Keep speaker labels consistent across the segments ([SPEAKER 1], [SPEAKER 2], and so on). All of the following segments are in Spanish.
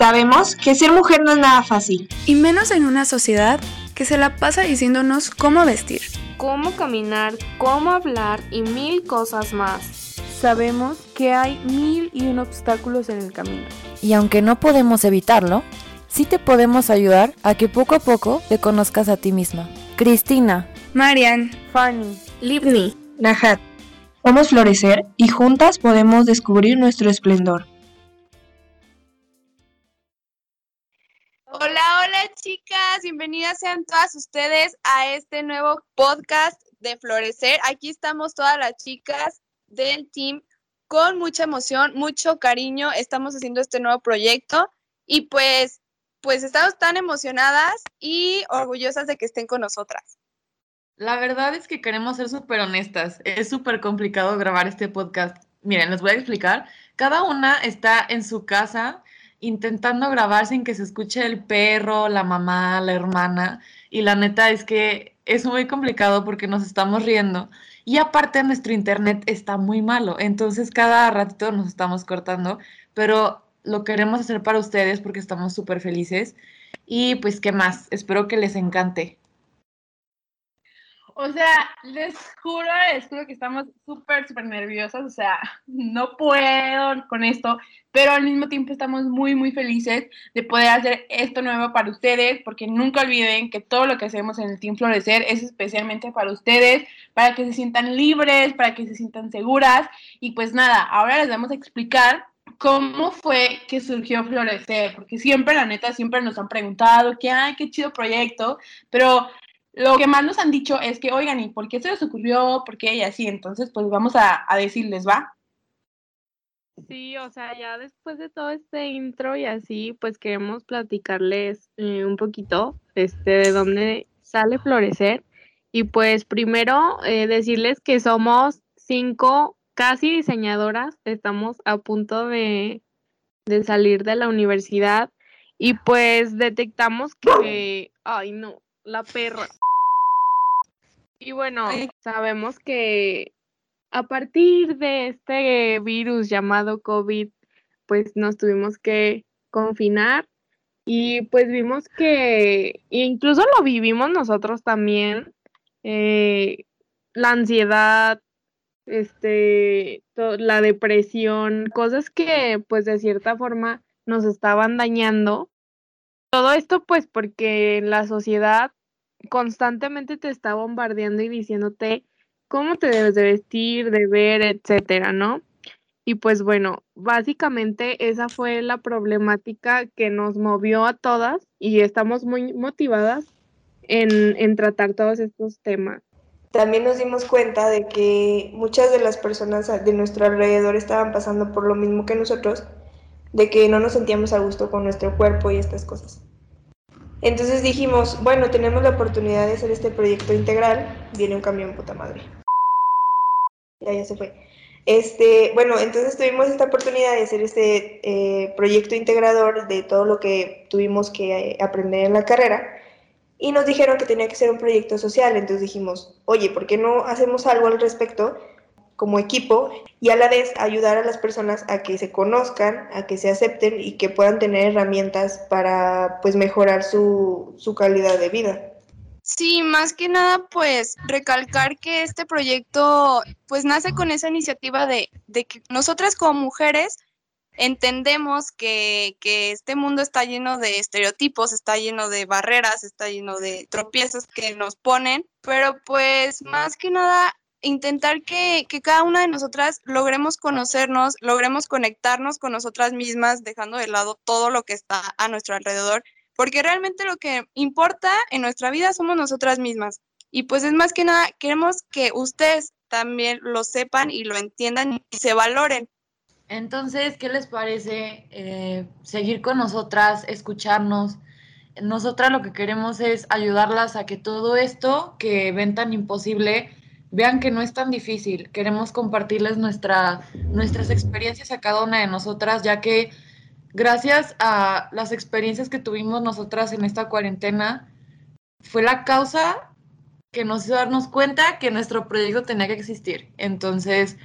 [SPEAKER 1] Sabemos que ser mujer no es nada fácil.
[SPEAKER 2] Y menos en una sociedad que se la pasa diciéndonos cómo vestir,
[SPEAKER 3] cómo caminar, cómo hablar y mil cosas más.
[SPEAKER 4] Sabemos que hay mil y un obstáculos en el camino.
[SPEAKER 5] Y aunque no podemos evitarlo, sí te podemos ayudar a que poco a poco te conozcas a ti misma. Cristina,
[SPEAKER 2] Marian,
[SPEAKER 4] Fanny,
[SPEAKER 3] Livni,
[SPEAKER 1] Najat. Vamos a florecer y juntas podemos descubrir nuestro esplendor.
[SPEAKER 3] Chicas, bienvenidas sean todas ustedes a este nuevo podcast de Florecer. Aquí estamos todas las chicas del team con mucha emoción, mucho cariño. Estamos haciendo este nuevo proyecto y pues, pues estamos tan emocionadas y orgullosas de que estén con nosotras.
[SPEAKER 6] La verdad es que queremos ser súper honestas. Es súper complicado grabar este podcast. Miren, les voy a explicar. Cada una está en su casa intentando grabar sin que se escuche el perro, la mamá, la hermana. Y la neta es que es muy complicado porque nos estamos riendo. Y aparte nuestro internet está muy malo. Entonces cada ratito nos estamos cortando. Pero lo queremos hacer para ustedes porque estamos súper felices. Y pues, ¿qué más? Espero que les encante.
[SPEAKER 7] O sea, les juro, les juro que estamos súper, súper nerviosas. O sea, no puedo con esto, pero al mismo tiempo estamos muy, muy felices de poder hacer esto nuevo para ustedes, porque nunca olviden que todo lo que hacemos en el Team Florecer es especialmente para ustedes, para que se sientan libres, para que se sientan seguras. Y pues nada, ahora les vamos a explicar cómo fue que surgió Florecer, porque siempre, la neta, siempre nos han preguntado que, ay, qué chido proyecto, pero lo que más nos han dicho es que, oigan, ¿y por qué se les ocurrió? ¿Por qué? Y así, entonces, pues vamos a, decirles, ¿va?
[SPEAKER 4] Sí, o sea, ya después de todo este intro y así, pues queremos platicarles eh, un poquito este, de dónde sale Florecer. Y pues primero eh, decirles que somos cinco casi diseñadoras, estamos a punto de, de salir de la universidad y pues detectamos que, ay no, la perra. Y bueno, sabemos que a partir de este virus llamado COVID, pues nos tuvimos que confinar y pues vimos que incluso lo vivimos nosotros también, eh, la ansiedad, este, la depresión, cosas que pues de cierta forma nos estaban dañando. Todo esto pues porque la sociedad constantemente te está bombardeando y diciéndote cómo te debes de vestir, de ver, etcétera, ¿no? Y pues bueno, básicamente esa fue la problemática que nos movió a todas y estamos muy motivadas en, en tratar todos estos temas.
[SPEAKER 8] También nos dimos cuenta de que muchas de las personas de nuestro alrededor estaban pasando por lo mismo que nosotros de que no nos sentíamos a gusto con nuestro cuerpo y estas cosas. Entonces dijimos, bueno, tenemos la oportunidad de hacer este proyecto integral, viene un camión puta madre. Ya, ya se fue. Este, bueno, entonces tuvimos esta oportunidad de hacer este eh, proyecto integrador de todo lo que tuvimos que eh, aprender en la carrera y nos dijeron que tenía que ser un proyecto social, entonces dijimos, oye, ¿por qué no hacemos algo al respecto como equipo y a la vez ayudar a las personas a que se conozcan, a que se acepten y que puedan tener herramientas para pues mejorar su, su calidad de vida.
[SPEAKER 3] Sí, más que nada, pues recalcar que este proyecto pues nace con esa iniciativa de, de que nosotras como mujeres entendemos que, que, este mundo está lleno de estereotipos, está lleno de barreras, está lleno de tropiezos que nos ponen, pero pues más que nada intentar que, cada una de nosotras logremos conocernos, logremos conectarnos con nosotras mismas, dejando de lado todo lo que está a nuestro alrededor, porque realmente lo que importa en nuestra vida somos nosotras mismas. Y pues es más que nada, queremos que ustedes también lo sepan y lo entiendan y se valoren.
[SPEAKER 6] Entonces, ¿qué les parece eh, seguir con nosotras, escucharnos? Nosotras lo que queremos es ayudarlas a que todo esto que ven tan imposible, vean que no es tan difícil. Queremos compartirles nuestra, nuestras experiencias a cada una de nosotras, ya que gracias a las experiencias que tuvimos nosotras en esta cuarentena, fue la causa que nos hizo darnos cuenta que nuestro proyecto tenía que existir. Entonces,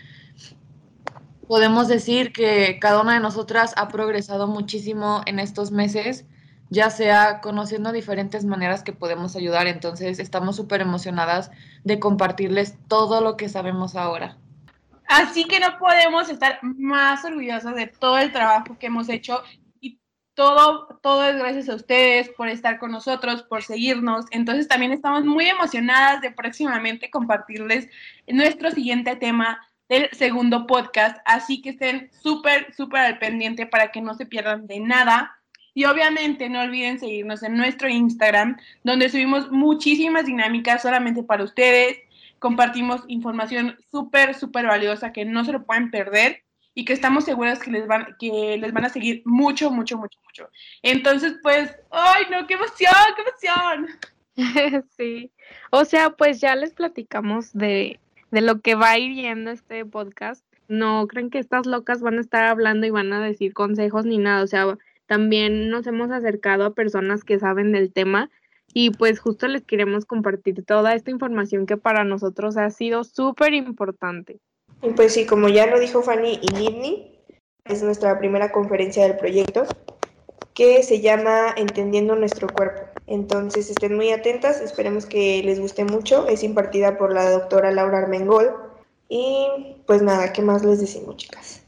[SPEAKER 6] podemos decir que cada una de nosotras ha progresado muchísimo en estos meses, ya sea conociendo diferentes maneras que podemos ayudar. Entonces, estamos súper emocionadas de compartirles todo lo que sabemos ahora.
[SPEAKER 7] Así que no podemos estar más orgullosas de todo el trabajo que hemos hecho y todo, todo es gracias a ustedes por estar con nosotros, por seguirnos. Entonces también estamos muy emocionadas de próximamente compartirles nuestro siguiente tema del segundo podcast. Así que estén súper, súper al pendiente para que no se pierdan de nada. Y obviamente no olviden seguirnos en nuestro Instagram, donde subimos muchísimas dinámicas solamente para ustedes compartimos información súper, súper valiosa que no se lo pueden perder y que estamos seguras que les van, que les van a seguir mucho, mucho, mucho, mucho. Entonces, pues, ¡ay, no! ¡Qué emoción! ¡Qué
[SPEAKER 4] emoción! sí. O sea, pues ya les platicamos de, de lo que va a ir viendo este podcast. No creen que estas locas van a estar hablando y van a decir consejos ni nada. O sea, también nos hemos acercado a personas que saben del tema y pues justo les queremos compartir toda esta información que para nosotros ha sido súper importante.
[SPEAKER 8] Y pues sí, como ya lo dijo Fanny y Nidni, es nuestra primera conferencia del proyecto que se llama Entendiendo nuestro cuerpo. Entonces estén muy atentas, esperemos que les guste mucho. Es impartida por la doctora Laura Armengol. Y pues nada, ¿qué más les decimos, chicas?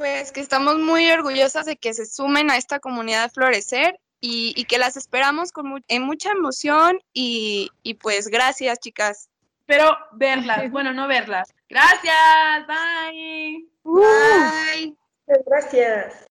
[SPEAKER 3] Pues que estamos muy orgullosas de que se sumen a esta comunidad Florecer y, que las esperamos con en mucha emoción y, y pues gracias, chicas.
[SPEAKER 7] Pero verlas, bueno, no verlas. Gracias, bye.
[SPEAKER 3] Bye.
[SPEAKER 8] Gracias.